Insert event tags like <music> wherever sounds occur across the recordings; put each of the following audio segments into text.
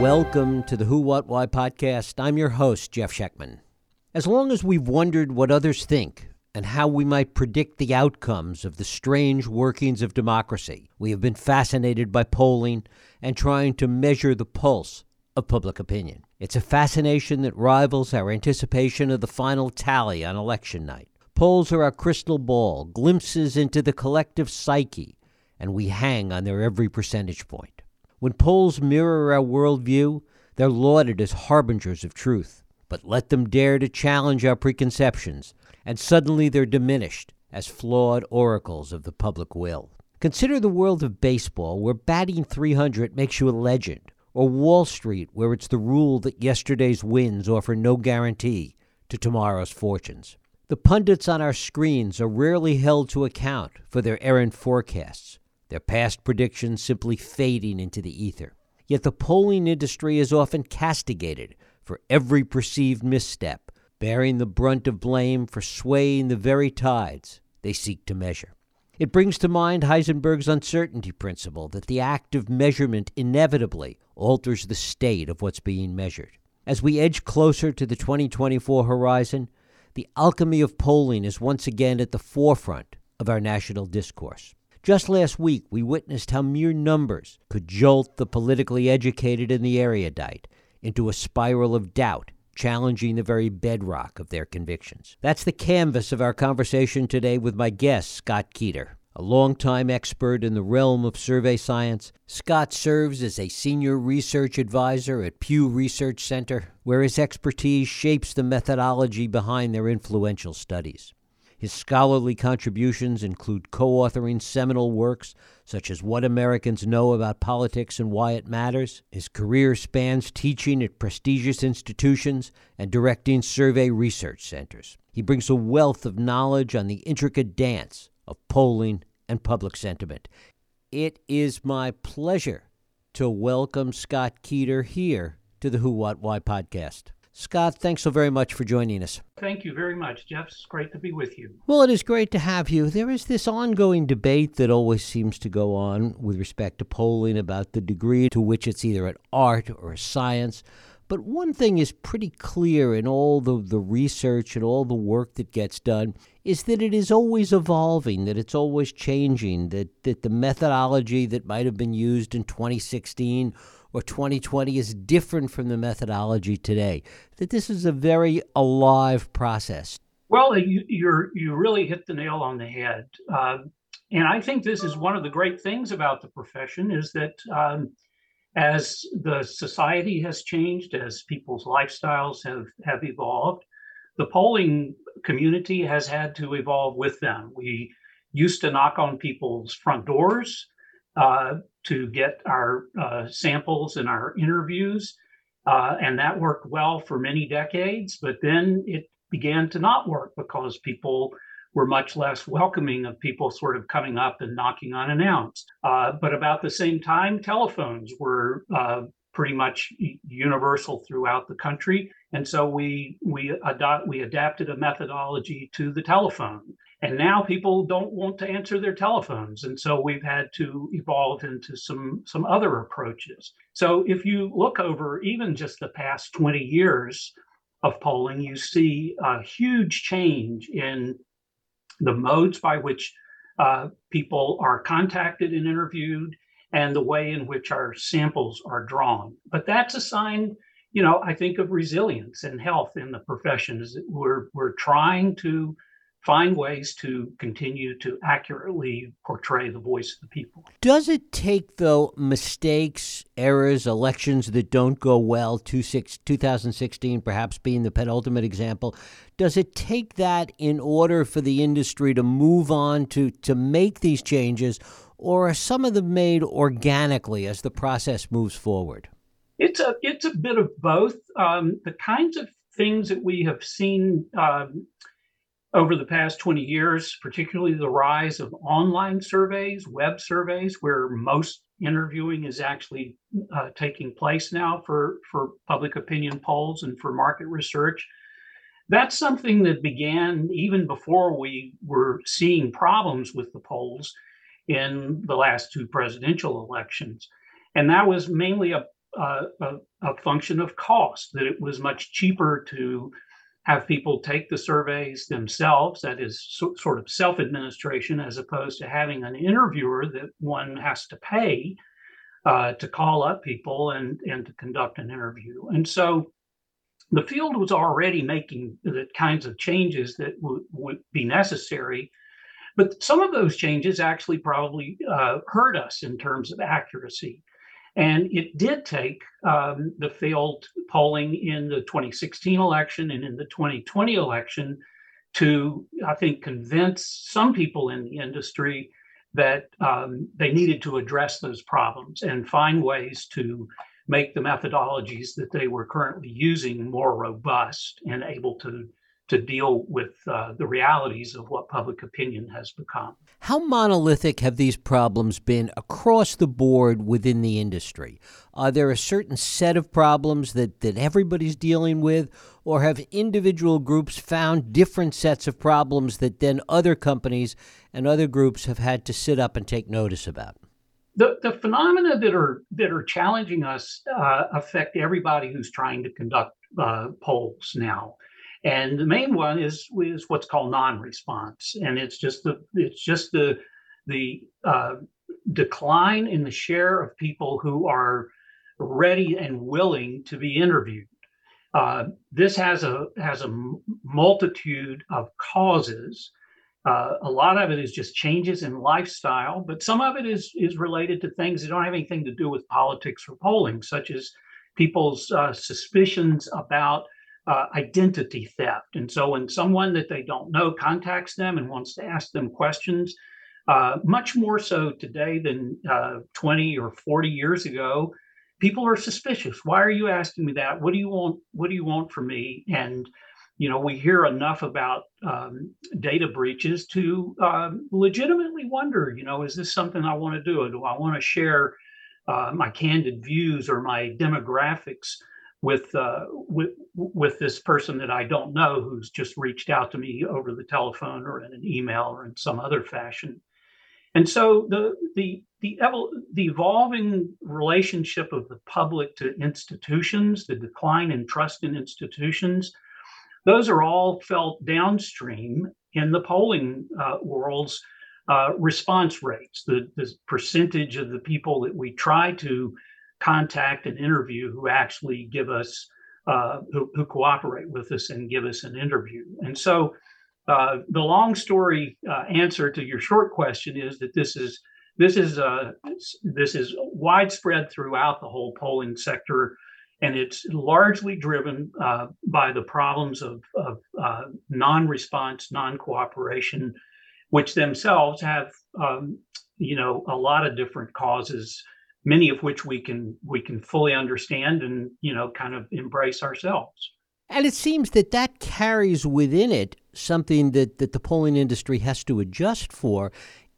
Welcome to the Who, What, Why podcast. I'm your host, Jeff Schechtman. As long as we've wondered what others think and how we might predict the outcomes of the strange workings of democracy, we have been fascinated by polling and trying to measure the pulse of public opinion. It's a fascination that rivals our anticipation of the final tally on election night. Polls are our crystal ball, glimpses into the collective psyche, and we hang on their every percentage point. When polls mirror our worldview, they're lauded as harbingers of truth. But let them dare to challenge our preconceptions, and suddenly they're diminished as flawed oracles of the public will. Consider the world of baseball, where batting 300 makes you a legend, or Wall Street, where it's the rule that yesterday's wins offer no guarantee to tomorrow's fortunes. The pundits on our screens are rarely held to account for their errant forecasts their past predictions simply fading into the ether. Yet the polling industry is often castigated for every perceived misstep, bearing the brunt of blame for swaying the very tides they seek to measure. It brings to mind Heisenberg's uncertainty principle that the act of measurement inevitably alters the state of what's being measured. As we edge closer to the 2024 horizon, the alchemy of polling is once again at the forefront of our national discourse. Just last week, we witnessed how mere numbers could jolt the politically educated and the erudite into a spiral of doubt, challenging the very bedrock of their convictions. That's the canvas of our conversation today with my guest, Scott Keeter. A longtime expert in the realm of survey science, Scott serves as a senior research advisor at Pew Research Center, where his expertise shapes the methodology behind their influential studies. His scholarly contributions include co authoring seminal works such as What Americans Know About Politics and Why It Matters. His career spans teaching at prestigious institutions and directing survey research centers. He brings a wealth of knowledge on the intricate dance of polling and public sentiment. It is my pleasure to welcome Scott Keeter here to the Who, What, Why podcast. Scott, thanks so very much for joining us. Thank you very much, Jeff. It's great to be with you. Well, it is great to have you. There is this ongoing debate that always seems to go on with respect to polling about the degree to which it's either an art or a science. But one thing is pretty clear in all the, the research and all the work that gets done is that it is always evolving, that it's always changing, that, that the methodology that might have been used in 2016 or 2020 is different from the methodology today, that this is a very alive process. Well, you, you're, you really hit the nail on the head. Uh, and I think this is one of the great things about the profession is that um, as the society has changed, as people's lifestyles have, have evolved, the polling community has had to evolve with them. We used to knock on people's front doors uh, to get our uh, samples and our interviews. Uh, and that worked well for many decades, but then it began to not work because people were much less welcoming of people sort of coming up and knocking unannounced. Uh, but about the same time, telephones were uh, pretty much universal throughout the country, and so we we adopt we adapted a methodology to the telephone. And now people don't want to answer their telephones. And so we've had to evolve into some, some other approaches. So if you look over even just the past 20 years of polling, you see a huge change in the modes by which uh, people are contacted and interviewed and the way in which our samples are drawn. But that's a sign, you know, I think of resilience and health in the profession is that we're, we're trying to find ways to continue to accurately portray the voice of the people. Does it take, though, mistakes, errors, elections that don't go well, 2016 perhaps being the penultimate example, does it take that in order for the industry to move on to, to make these changes, or are some of them made organically as the process moves forward? It's a, it's a bit of both. Um, the kinds of things that we have seen um, over the past 20 years, particularly the rise of online surveys, web surveys, where most interviewing is actually uh, taking place now for, for public opinion polls and for market research. That's something that began even before we were seeing problems with the polls in the last two presidential elections. And that was mainly a, a, a, function of cost, that it was much cheaper to have people take the surveys themselves, that is so, sort of self administration, as opposed to having an interviewer that one has to pay uh, to call up people and, and to conduct an interview. And so the field was already making the kinds of changes that w- would be necessary. But some of those changes actually probably uh, hurt us in terms of accuracy. And it did take um, the failed polling in the 2016 election and in the 2020 election to, I think, convince some people in the industry that um, they needed to address those problems and find ways to make the methodologies that they were currently using more robust and able to to deal with uh, the realities of what public opinion has become. How monolithic have these problems been across the board within the industry? Are there a certain set of problems that, that everybody's dealing with, or have individual groups found different sets of problems that then other companies and other groups have had to sit up and take notice about? the, the phenomena that are that are challenging us uh, affect everybody who's trying to conduct uh, polls now, and the main one is is what's called non-response, and it's just the it's just the the uh, decline in the share of people who are ready and willing to be interviewed. Uh, this has a has a multitude of causes. Uh, a lot of it is just changes in lifestyle, but some of it is is related to things that don't have anything to do with politics or polling, such as people's uh, suspicions about uh, identity theft. And so, when someone that they don't know contacts them and wants to ask them questions, uh, much more so today than uh, 20 or 40 years ago, people are suspicious. Why are you asking me that? What do you want? What do you want from me? And you know, we hear enough about um, data breaches to um, legitimately wonder, you know, is this something I want to do? Do I want to share uh, my candid views or my demographics with uh, with with this person that I don't know who's just reached out to me over the telephone or in an email or in some other fashion? And so the the the, evol- the evolving relationship of the public to institutions, the decline in trust in institutions those are all felt downstream in the polling uh, world's uh, response rates, the, the percentage of the people that we try to contact and interview who actually give us, uh, who, who, cooperate with us and give us an interview. And so uh, the long story uh, answer to your short question is that this is this is uh, this is widespread throughout the whole polling sector and it's largely driven uh, by the problems of, of uh, non-response, non-cooperation, which themselves have, um, you know, a lot of different causes, many of which we can we can fully understand and you know kind of embrace ourselves. And it seems that that carries within it something that, that the polling industry has to adjust for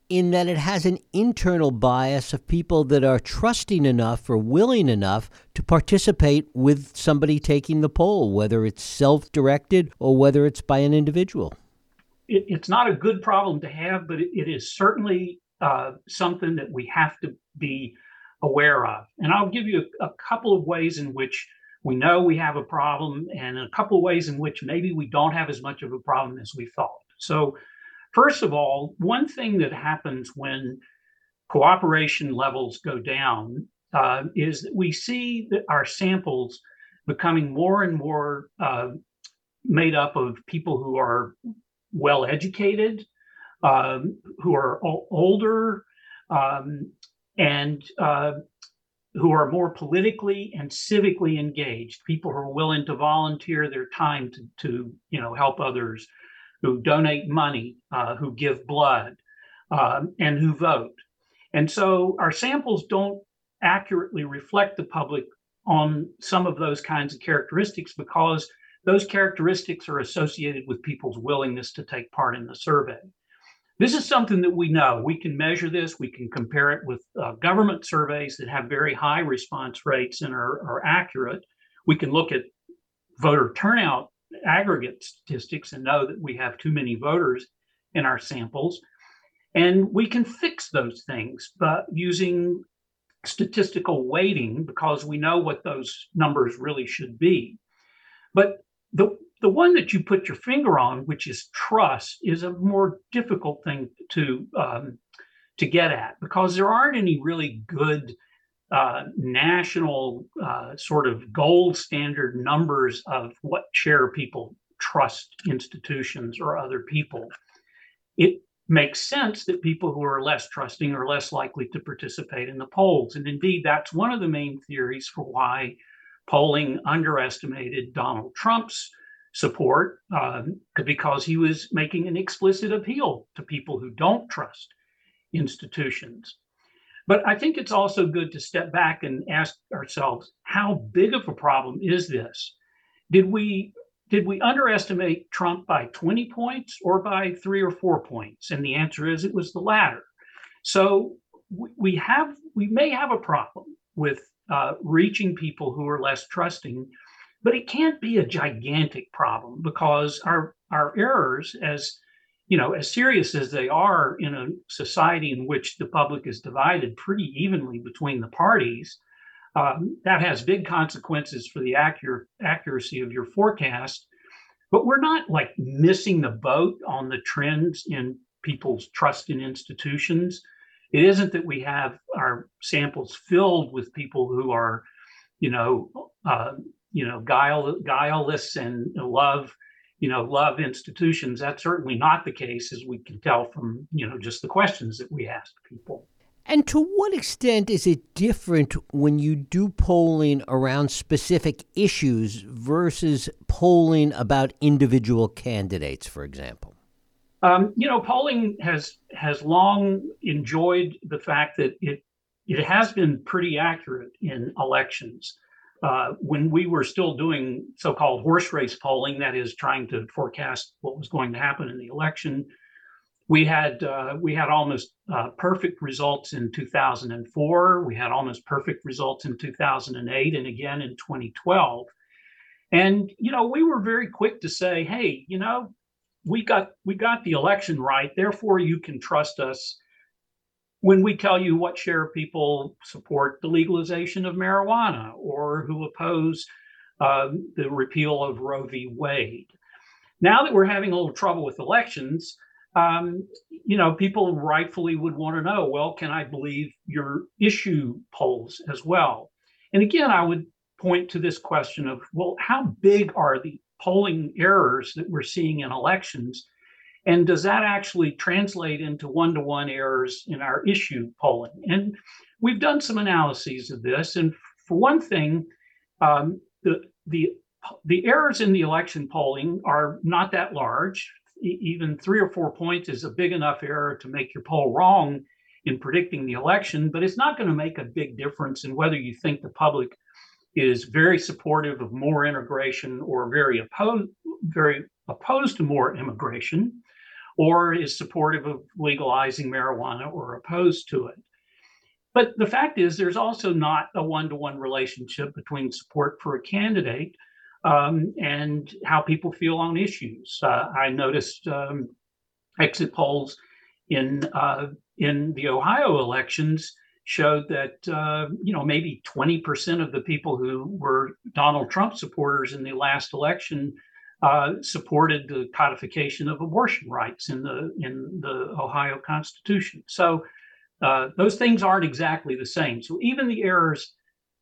in that it has an internal bias of people that are trusting enough or willing enough to participate with somebody taking the poll, whether it's self directed or whether it's by an individual. It, it's not a good problem to have, but it, it is certainly uh, something that we have to be aware of. And I'll give you a, a couple of ways in which we know we have a problem, and a couple of ways in which maybe we don't have as much of a problem as we thought. So, First of all, one thing that happens when cooperation levels go down uh, is that we see that our samples becoming more and more uh, made up of people who are well educated, um, who are o- older, um, and uh, who are more politically and civically engaged. People who are willing to volunteer their time to, to you know, help others who donate money, uh, who give blood, um, and who vote. And so our samples don't accurately reflect the public on some of those kinds of characteristics because those characteristics are associated with people's willingness to take part in the survey. This is something that we know. We can measure this. We can compare it with uh, government surveys that have very high response rates and are, are accurate. We can look at voter turnout aggregate statistics and know that we have too many voters in our samples. And we can fix those things but using statistical weighting because we know what those numbers really should be. But the the one that you put your finger on, which is trust, is a more difficult thing to um, to get at because there aren't any really good uh, national uh, sort of gold standard numbers of what share people trust institutions or other people. It makes sense that people who are less trusting are less likely to participate in the polls. And indeed, that's one of the main theories for why polling underestimated Donald Trump's support um, because he was making an explicit appeal to people who don't trust institutions. But I think it's also good to step back and ask ourselves how big of a problem is this? Did we did we underestimate Trump by 20 points or by three or four points? And the answer is it was the latter. So we have we may have a problem with uh, reaching people who are less trusting, but it can't be a gigantic problem because our our errors, as you know, as serious as they are in a society in which the public is divided pretty evenly between the parties, um, that has big consequences for the accuracy of your forecast. But we're not like missing the boat on the trends in people's trust in institutions. It isn't that we have our samples filled with people who are, you know, uh, you know, guile, guileless and love, you know, love institutions. That's certainly not the case, as we can tell from, you know, just the questions that we ask people. And to what extent is it different when you do polling around specific issues versus polling about individual candidates, for example? Um, you know, polling has has long enjoyed the fact that it it has been pretty accurate in elections. Uh, when we were still doing so-called horse race polling, that is, trying to forecast what was going to happen in the election, we had uh, we had almost uh, perfect results in 2004. We had almost perfect results in 2008, and again in 2012. And you know, we were very quick to say, "Hey, you know, we got we got the election right. Therefore, you can trust us." When we tell you what share of people support the legalization of marijuana or who oppose uh, the repeal of Roe v. Wade. Now that we're having a little trouble with elections, um, you know, people rightfully would want to know, well, can I believe your issue polls as well? And again, I would point to this question of, well, how big are the polling errors that we're seeing in elections? And does that actually translate into one to one errors in our issue polling? And we've done some analyses of this. And for one thing, um, the, the, the errors in the election polling are not that large even three or four points is a big enough error to make your poll wrong in predicting the election, but it's not going to make a big difference in whether you think the public is very supportive of more integration or very opposed very opposed to more immigration or is supportive of legalizing marijuana or opposed to it. But the fact is, there's also not a one to one relationship between support for a candidate um, and how people feel on issues. Uh, I noticed um, exit polls in uh, in the Ohio elections showed that uh, you know maybe 20% of the people who were Donald Trump supporters in the last election uh, supported the codification of abortion rights in the in the Ohio Constitution. So uh, those things aren't exactly the same. So even the errors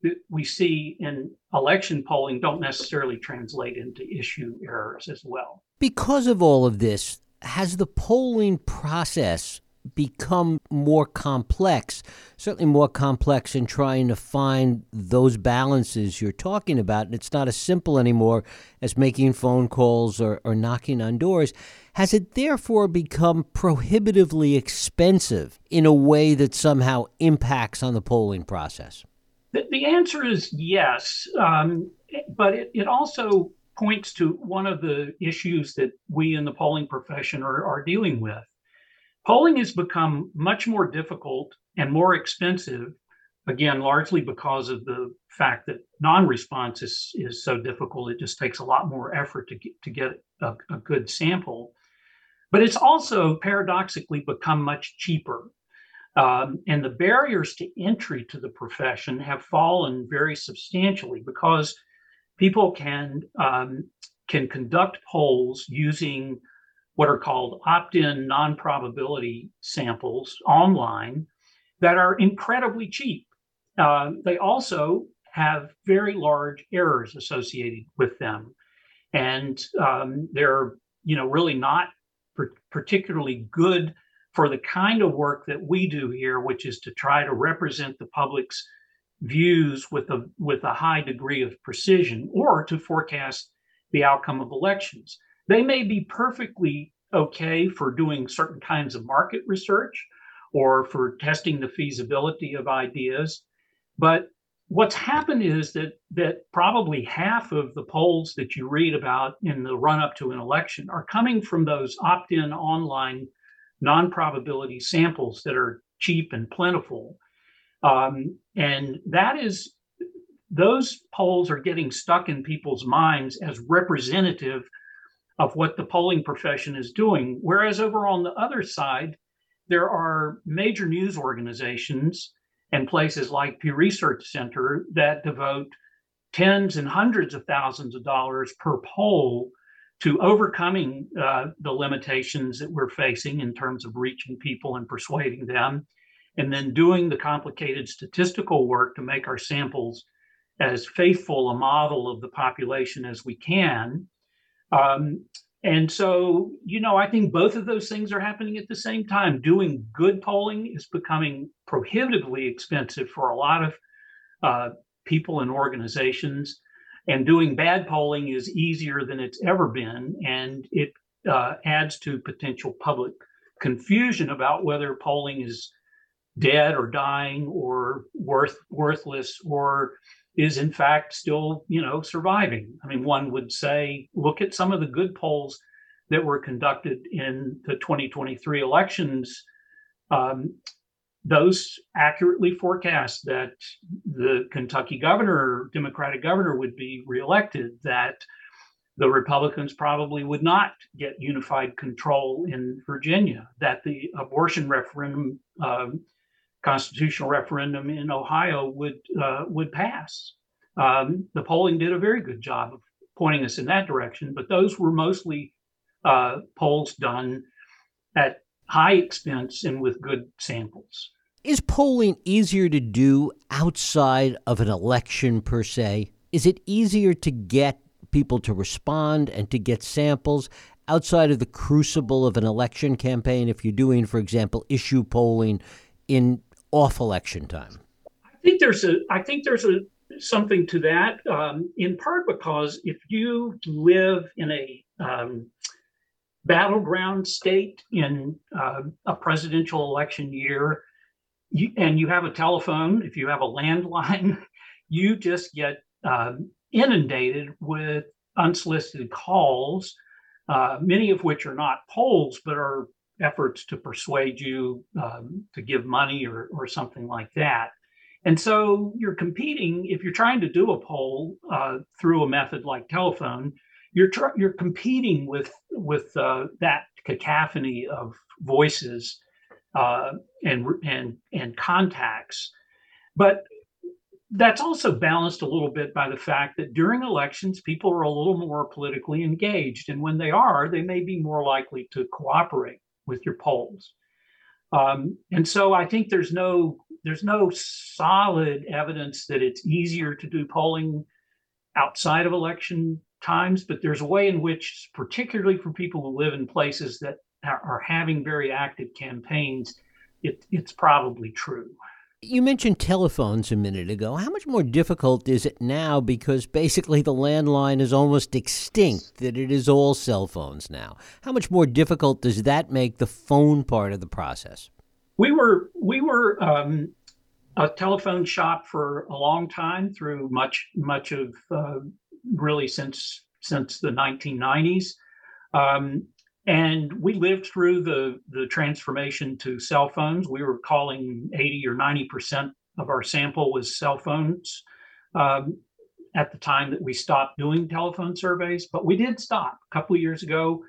that we see in election polling don't necessarily translate into issue errors as well. Because of all of this, has the polling process become more complex, certainly more complex in trying to find those balances you're talking about. And it's not as simple anymore as making phone calls or, or knocking on doors. Has it therefore become prohibitively expensive in a way that somehow impacts on the polling process? The, the answer is yes, um, but it, it also points to one of the issues that we in the polling profession are, are dealing with. Polling has become much more difficult and more expensive, again, largely because of the fact that non response is, is so difficult. It just takes a lot more effort to get, to get a, a good sample. But it's also paradoxically become much cheaper. Um, and the barriers to entry to the profession have fallen very substantially because people can um, can conduct polls using what are called opt-in non-probability samples online that are incredibly cheap. Uh, they also have very large errors associated with them, and um, they're you know really not particularly good for the kind of work that we do here, which is to try to represent the public's views with a with a high degree of precision or to forecast the outcome of elections. They may be perfectly okay for doing certain kinds of market research or for testing the feasibility of ideas, but what's happened is that that probably half of the polls that you read about in the run up to an election are coming from those opt-in online non-probability samples that are cheap and plentiful. Um, and that is, those polls are getting stuck in people's minds as representative of what the polling profession is doing. Whereas over on the other side, there are major news organizations and places like Pew Research Center that devote tens and hundreds of thousands of dollars per poll to overcoming uh, the limitations that we're facing in terms of reaching people and persuading them, and then doing the complicated statistical work to make our samples as faithful a model of the population as we can. Um, and so, you know, I think both of those things are happening at the same time. Doing good polling is becoming prohibitively expensive for a lot of uh, people and organizations and doing bad polling is easier than it's ever been, and it uh, adds to potential public confusion about whether polling is dead or dying or worth worthless or is in fact still you know surviving. I mean one would say look at some of the good polls that were conducted in the 2023 elections. Um, those accurately forecast that the Kentucky governor, Democratic governor, would be reelected, that the Republicans probably would not get unified control in Virginia, that the abortion referendum, uh, constitutional referendum in Ohio would uh, would pass. Um, the polling did a very good job of pointing us in that direction, but those were mostly uh, polls done at high expense and with good samples. Is polling easier to do outside of an election per se? Is it easier to get people to respond and to get samples outside of the crucible of an election campaign if you're doing, for example, issue polling in off election time? I think there's a I think there's a something to that, um, in part because if you live in a um, battleground state in uh, a presidential election year, you, and you have a telephone, if you have a landline, <laughs> you just get um, inundated with unsolicited calls, uh, many of which are not polls, but are efforts to persuade you um, to give money or, or something like that. And so you're competing, if you're trying to do a poll uh, through a method like telephone, you're, tr- you're competing with, with uh, that cacophony of voices uh, and and and contacts. But that's also balanced a little bit by the fact that during elections, people are a little more politically engaged, and when they are, they may be more likely to cooperate with your polls. Um, and so, I think there's no there's no solid evidence that it's easier to do polling outside of election times, but there's a way in which, particularly for people who live in places that are having very active campaigns, it, it's probably true. You mentioned telephones a minute ago. How much more difficult is it now because basically the landline is almost extinct, that it is all cell phones now? How much more difficult does that make the phone part of the process? We were we were um, a telephone shop for a long time through much much of uh, really since since the 1990s. Um, and we lived through the, the transformation to cell phones. We were calling 80 or 90% of our sample was cell phones um, at the time that we stopped doing telephone surveys. But we did stop a couple of years ago.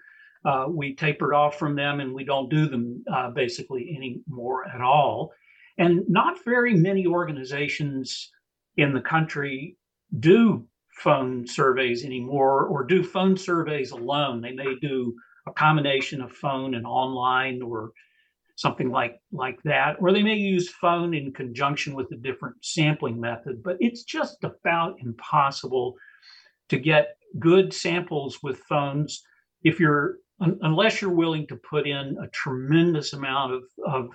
uh, we tapered off from them and we don't do them uh, basically anymore at all. And not very many organizations in the country do phone surveys anymore or do phone surveys alone. They may do a combination of phone and online or something like like that or they may use phone in conjunction with a different sampling method but it's just about impossible to get good samples with phones if you're un, unless you're willing to put in a tremendous amount of, of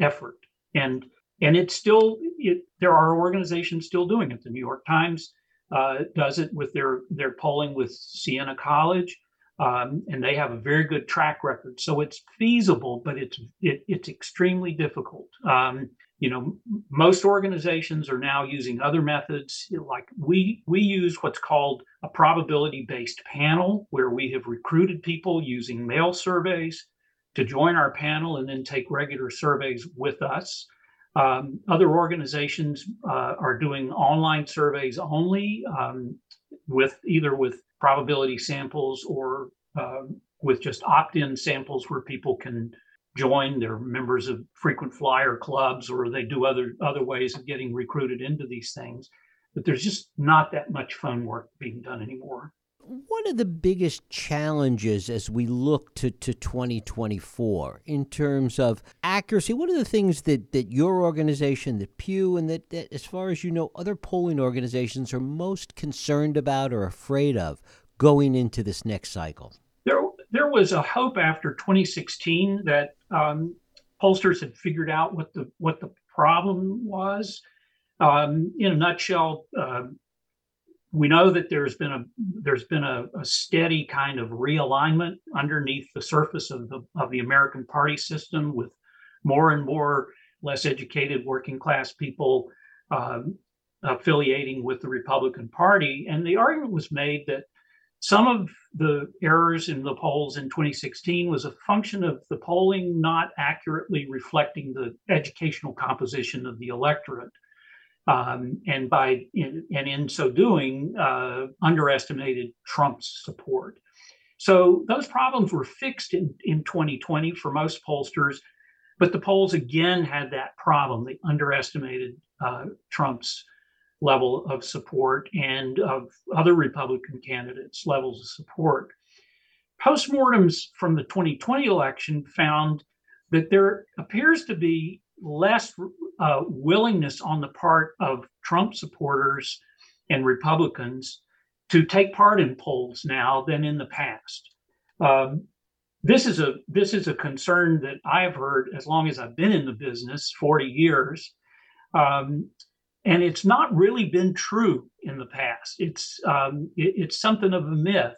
effort. And and it's still it, there are organizations still doing it. The new york times uh, does it with their their polling with siena college um, and they have a very good track record. So it's feasible, but it's it, it's extremely difficult. Um, you know, most organizations are now using other methods. Like we we use what's called a probability based panel, where we have recruited people using mail surveys to join our panel and then take regular surveys with us. Um, other organizations uh, are doing online surveys only um, with either with probability samples or uh, with just opt-in samples where people can join. They're members of frequent flyer clubs, or they do other other ways of getting recruited into these things. But there's just not that much phone work being done anymore. What of the biggest challenges as we look to, to 2024 in terms of accuracy? What are the things that, that your organization, that Pew, and that, that, as far as you know, other polling organizations are most concerned about or afraid of going into this next cycle? There, there was a hope after 2016 that um, pollsters had figured out what the what the problem was. Um, in a nutshell, uh, we know that there's been a there's been a, a, steady kind of realignment underneath the surface of the of the American party system, with more and more less educated working class people um, affiliating with the Republican Party, and the argument was made that some of the errors in the polls in 2016 was a function of the polling not accurately reflecting the educational composition of the electorate. Um, and by and in so doing, uh, underestimated Trump's support. So those problems were fixed in, in 2020 for most pollsters, but the polls again had that problem. They underestimated uh, Trump's level of support and of other Republican candidates' levels of support. Postmortems from the 2020 election found that there appears to be less uh, willingness on the part of Trump supporters and Republicans to take part in polls now than in the past. Um, this is a this is a concern that I have heard as long as I've been in the business, 40 years. Um, and it's not really been true in the past. It's um, it, it's something of a myth,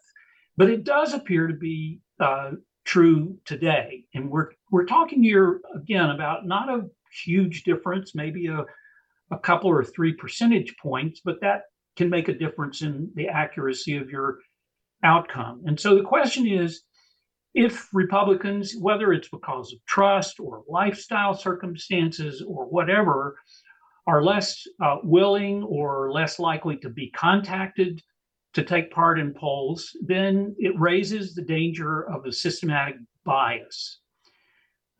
but it does appear to be uh, true today. And we're we're talking here again about not a huge difference, maybe a a couple or three percentage points, but that can make a difference in the accuracy of your outcome. And so the question is if Republicans, whether it's because of trust or lifestyle circumstances or whatever, are less uh, willing or less likely to be contacted to take part in polls, then it raises the danger of a systematic bias.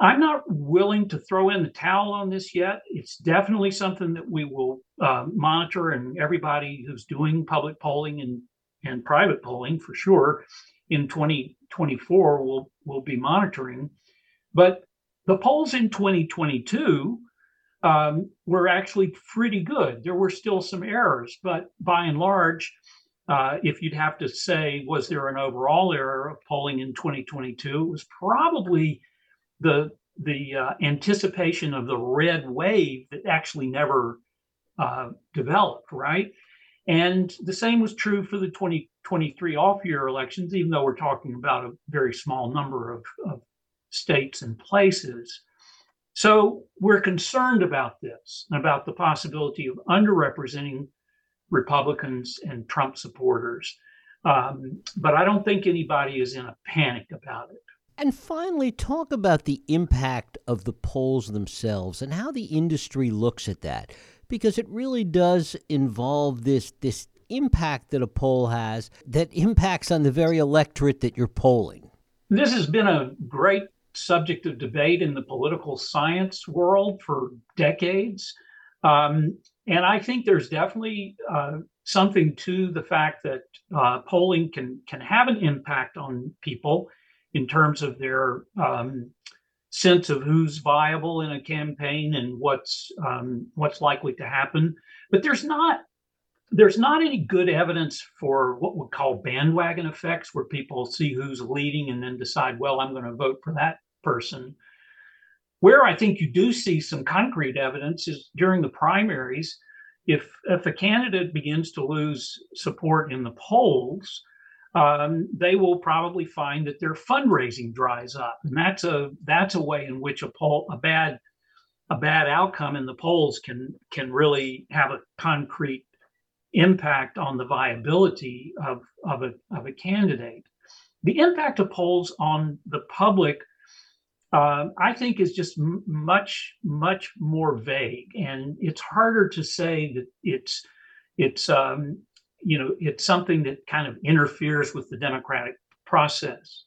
I'm not willing to throw in the towel on this yet. It's definitely something that we will uh, monitor, and everybody who's doing public polling and, and private polling for sure in 2024 will, will be monitoring. But the polls in 2022 um, were actually pretty good. There were still some errors, but by and large, uh, if you'd have to say, was there an overall error of polling in 2022? It was probably the the uh, anticipation of the red wave that actually never uh, developed, right? And the same was true for the 2023 off-year elections, even though we're talking about a very small number of, of states and places. So we're concerned about this, and about the possibility of underrepresenting Republicans and Trump supporters. Um, but I don't think anybody is in a panic about it. And finally, talk about the impact of the polls themselves and how the industry looks at that, because it really does involve this this impact that a poll has that impacts on the very electorate that you're polling. This has been a great subject of debate in the political science world for decades. Um, and I think there's definitely uh, something to the fact that uh, polling can can have an impact on people in terms of their um, sense of who's viable in a campaign and what's um, what's likely to happen. But there's not there's not any good evidence for what we call bandwagon effects, where people see who's leading and then decide, well, I'm going to vote for that person. Where I think you do see some concrete evidence is during the primaries. If if a candidate begins to lose support in the polls, um, they will probably find that their fundraising dries up, and that's a that's a way in which a poll a bad a bad outcome in the polls can can really have a concrete impact on the viability of of a of a candidate. The impact of polls on the public uh, I think is just m- much much more vague, and it's harder to say that it's it's um, you know it's something that kind of interferes with the democratic process.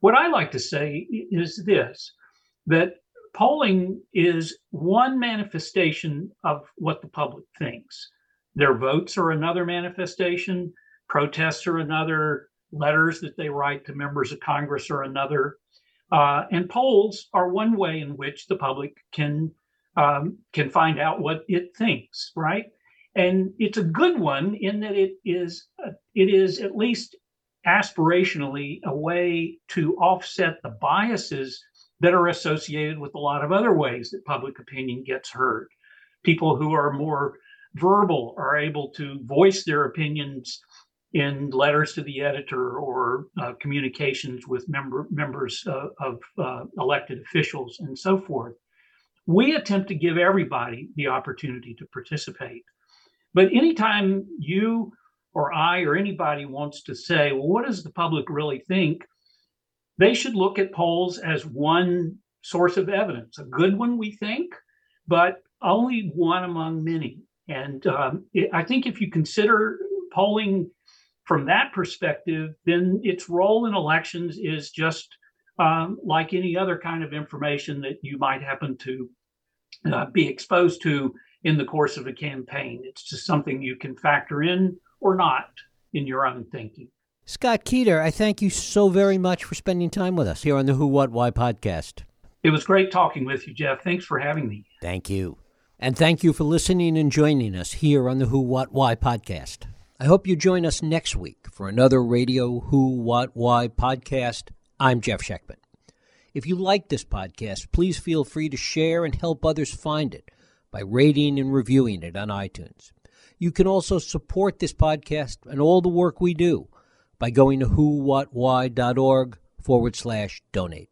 What I like to say is this: that polling is one manifestation of what the public thinks. Their votes are another manifestation. Protests are another. Letters that they write to members of Congress are another uh, and polls are one way in which the public can um, can find out what it thinks, right? And it's a good one in that it is it is at least aspirationally a way to offset the biases that are associated with a lot of other ways that public opinion gets heard. People who are more verbal are able to voice their opinions in letters to the editor or uh, communications with member, members of uh, elected officials and so forth. We attempt to give everybody the opportunity to participate. But anytime you or I or anybody wants to say, well, what does the public really think? They should look at polls as one source of evidence, a good one, we think, but only one among many. And um, it, I think if you consider polling from that perspective, then its role in elections is just um, like any other kind of information that you might happen to uh, be exposed to in the course of a campaign. It's just something you can factor in or not in your own thinking. Scott Keeter, I thank you so very much for spending time with us here on the Who, What, Why podcast. It was great talking with you, Jeff. Thanks for having me. Thank you. And thank you for listening and joining us here on the Who, What, Why podcast. I hope you join us next week for another Radio Who, What, Why podcast. I'm Jeff Schechtman. If you like this podcast, please feel free to share and help others find it by rating and reviewing it on iTunes. You can also support this podcast and all the work we do by going to whowhatwhy.org forward slash donate.